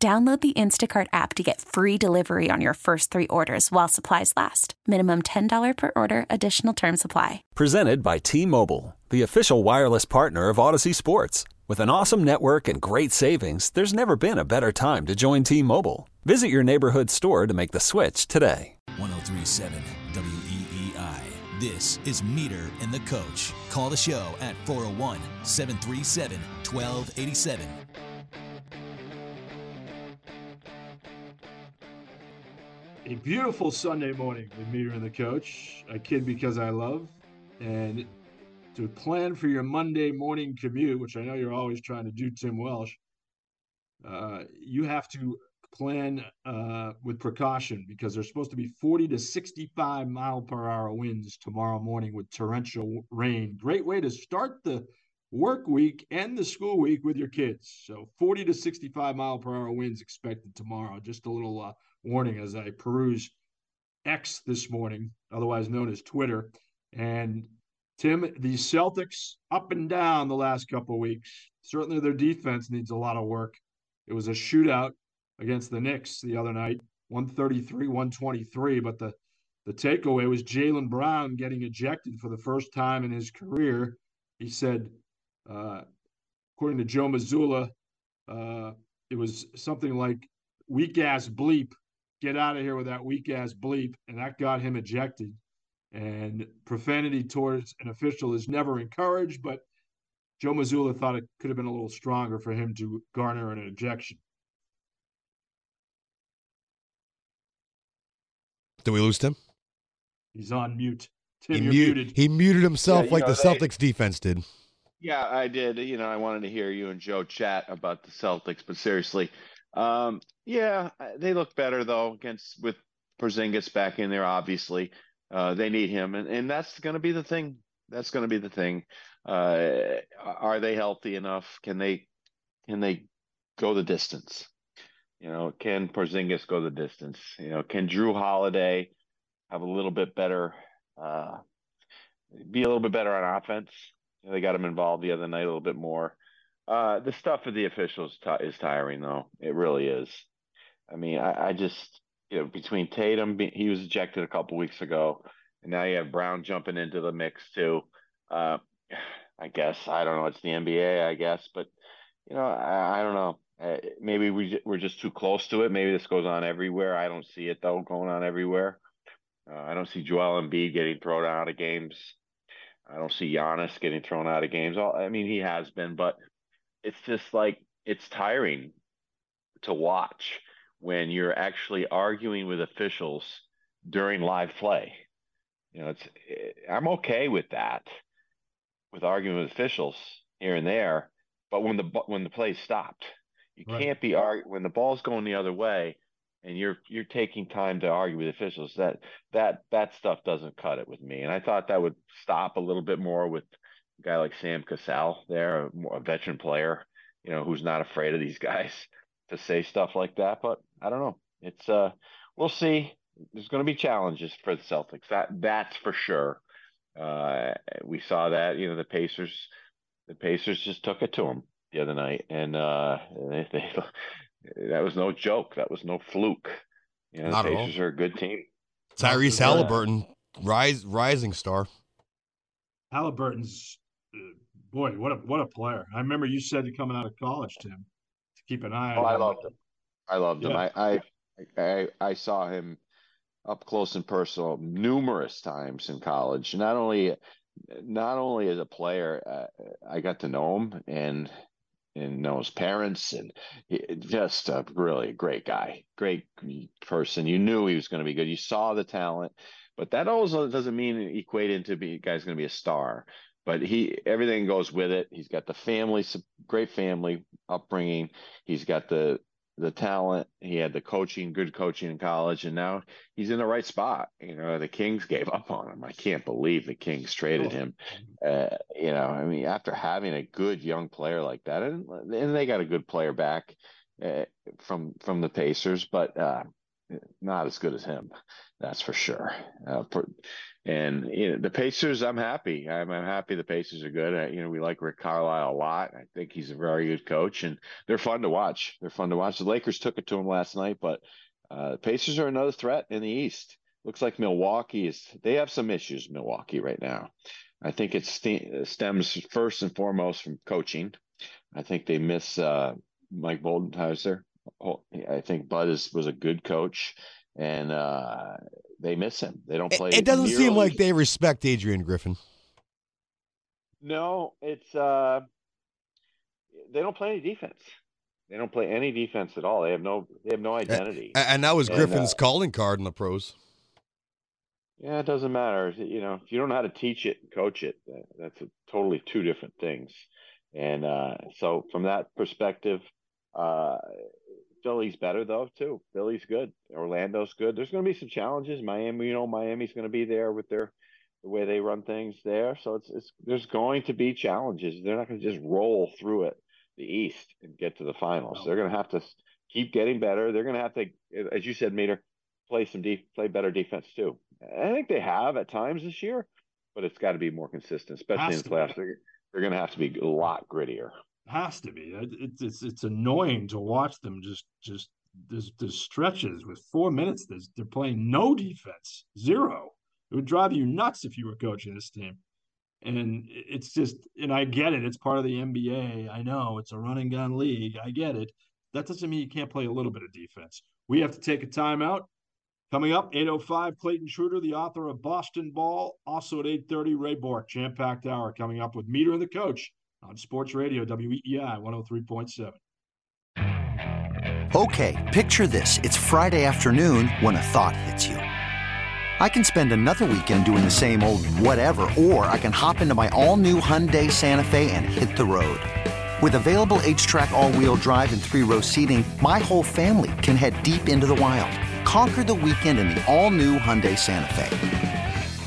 Download the Instacart app to get free delivery on your first three orders while supplies last. Minimum $10 per order, additional term supply. Presented by T Mobile, the official wireless partner of Audacy Sports. With an awesome network and great savings, there's never been a better time to join T Mobile. Visit your neighborhood store to make the switch today. 1037 WEEI. This is Meter and the Coach. Call the show at 401 737 1287. A beautiful Sunday morning with Meter and the Coach. a kid because I love. And to plan for your Monday morning commute, which I know you're always trying to do, Tim Welsh, uh, you have to plan uh, with precaution because there's supposed to be 40 to 65 mile per hour winds tomorrow morning with torrential rain. Great way to start the work week and the school week with your kids. So 40 to 65 mile per hour winds expected tomorrow. Just a little uh, warning as I peruse X this morning, otherwise known as Twitter. And Tim, the Celtics up and down the last couple of weeks. Certainly their defense needs a lot of work. It was a shootout against the Knicks the other night, 133, 123. But the, the takeaway was Jaylen Brown getting ejected for the first time in his career. He said, according to Joe Mazzulla, uh, it was something like weak ass bleep get out of here with that weak ass bleep. And that got him ejected. And profanity towards an official is never encouraged, but Joe Mazzulla thought it could have been a little stronger for him to garner an ejection. Did we lose Tim? He's on mute. Tim, he, you're mute, muted. he muted himself Yeah, you like know, the they- Celtics defense did. Yeah, I did. You know, I wanted to hear you and Joe chat about the Celtics, but seriously, um, yeah, they look better though against with Porzingis back in there. Obviously, uh, they need him, and and that's going to be the thing. That's going to be the thing. Uh, are they healthy enough? Can they can they go the distance? You know, can Porzingis go the distance? You know, can Jrue Holiday have a little bit better, uh, be a little bit better on offense? You know, they got him involved the other night a little bit more. Uh, the stuff of the officials ti is tiring, though. It really is. I mean, I, I just, you know, between Tatum, he was ejected a couple weeks ago, and now you have Brown jumping into the mix too. Uh, I guess I don't know. It's the NBA, I guess, but you know, I, I don't know. Uh, maybe we we're just too close to it. Maybe this goes on everywhere. I don't see it though going on everywhere. Uh, I don't see Joel Embiid getting thrown out of games. I don't see Giannis getting thrown out of games. I mean, he has been, but it's just like it's tiring to watch when you're actually arguing with officials during live play. You know, it's eh, I'm okay with that, with arguing with officials here and there, but when the when the play stopped, you Right. can't be argu- when the ball's going the other way and you're you're taking time to argue with officials. That that that stuff doesn't cut it with me. And I thought that would stop a little bit more with a guy like Sam Cassell there, a, a veteran player, you know, who's not afraid of these guys to say stuff like that. But I don't know. It's uh, we'll see. There's going to be challenges for the Celtics. That that's for sure. Uh, we saw that. You know, the Pacers, the Pacers just took it to them the other night, and uh, they, they, that was no joke. That was no fluke. You know, Not the at all. Pacers are a good team. Tyrese Haliburton, rise rising star. Haliburton's, uh, boy, what a what a player. I remember you said coming out of college, Tim, to keep an eye Oh, on I him. loved him. I loved him. I, I I I saw him up close and personal numerous times in college. Not only not only as a player, uh, I got to know him and and know his parents and just a really great guy, great person. You knew he was going to be good. You saw the talent, but that also doesn't mean equate into be guy's going to be a star. But he everything goes with it. He's got the family, great family upbringing. He's got the the talent, he had the coaching, good coaching in college, and now he's in the right spot. You know, the Kings gave up on him. I can't believe the Kings traded him. Uh, you know, I mean, after having a good young player like that, and, and they got a good player back uh, from from the Pacers, but uh, not as good as him. That's for sure. Uh, for, and you know, the Pacers, I'm happy. I'm, I'm happy the Pacers are good. You know, we like Rick Carlisle a lot. I think he's a very good coach, and they're fun to watch. They're fun to watch. The Lakers took it to him last night, but uh, the Pacers are another threat in the East. Looks like Milwaukee is. They have some issues, Milwaukee, right now. I think it st- stems first and foremost from coaching. I think they miss uh, Mike Budenholzer. Oh, I think Bud is, was a good coach and uh, they miss him. They don't play. It, it doesn't nearly. seem like they respect Adrian Griffin. No, it's uh, they don't play any defense. They don't play any defense at all. They have no. They have no identity. And, and that was Griffin's uh, calling card in the pros. Yeah, it doesn't matter. You know, if you don't know how to teach it and coach it, that's a, totally two different things. And uh, so, from that perspective, uh, Philly's better though too. Philly's good. Orlando's good. There's going to be some challenges. Miami, you know, Miami's going to be there with their the way they run things there. So it's it's there's going to be challenges. They're not going to just roll through it the East and get to the finals. No. They're going to have to keep getting better. They're going to have to, as you said, Meter, play some deep, play better defense too. I think they have at times this year, but it's got to be more consistent, especially in the playoffs. They're, they're going to have to be a lot grittier has to be. It's it's it's annoying to watch them just just there's there's stretches with four minutes. There's, they're playing no defense, zero. It would drive you nuts if you were coaching this team. And it's just, and I get it. It's part of the NBA. I know it's a running gun league. I get it. That doesn't mean you can't play a little bit of defense. We have to take a timeout. Coming up, 805, Clayton Schroeder, the author of Boston Ball. Also at 830, Ray Bourque, jam-packed hour coming up with Meter and the Coach on Sports Radio WEEI 103.7. Okay, picture this. It's Friday afternoon when a thought hits you. I can spend another weekend doing the same old whatever, or I can hop into my all new Hyundai Santa Fe and hit the road. With available HTRAC, all wheel drive, and three row seating, my whole family can head deep into the wild. Conquer the weekend in the all new Hyundai Santa Fe.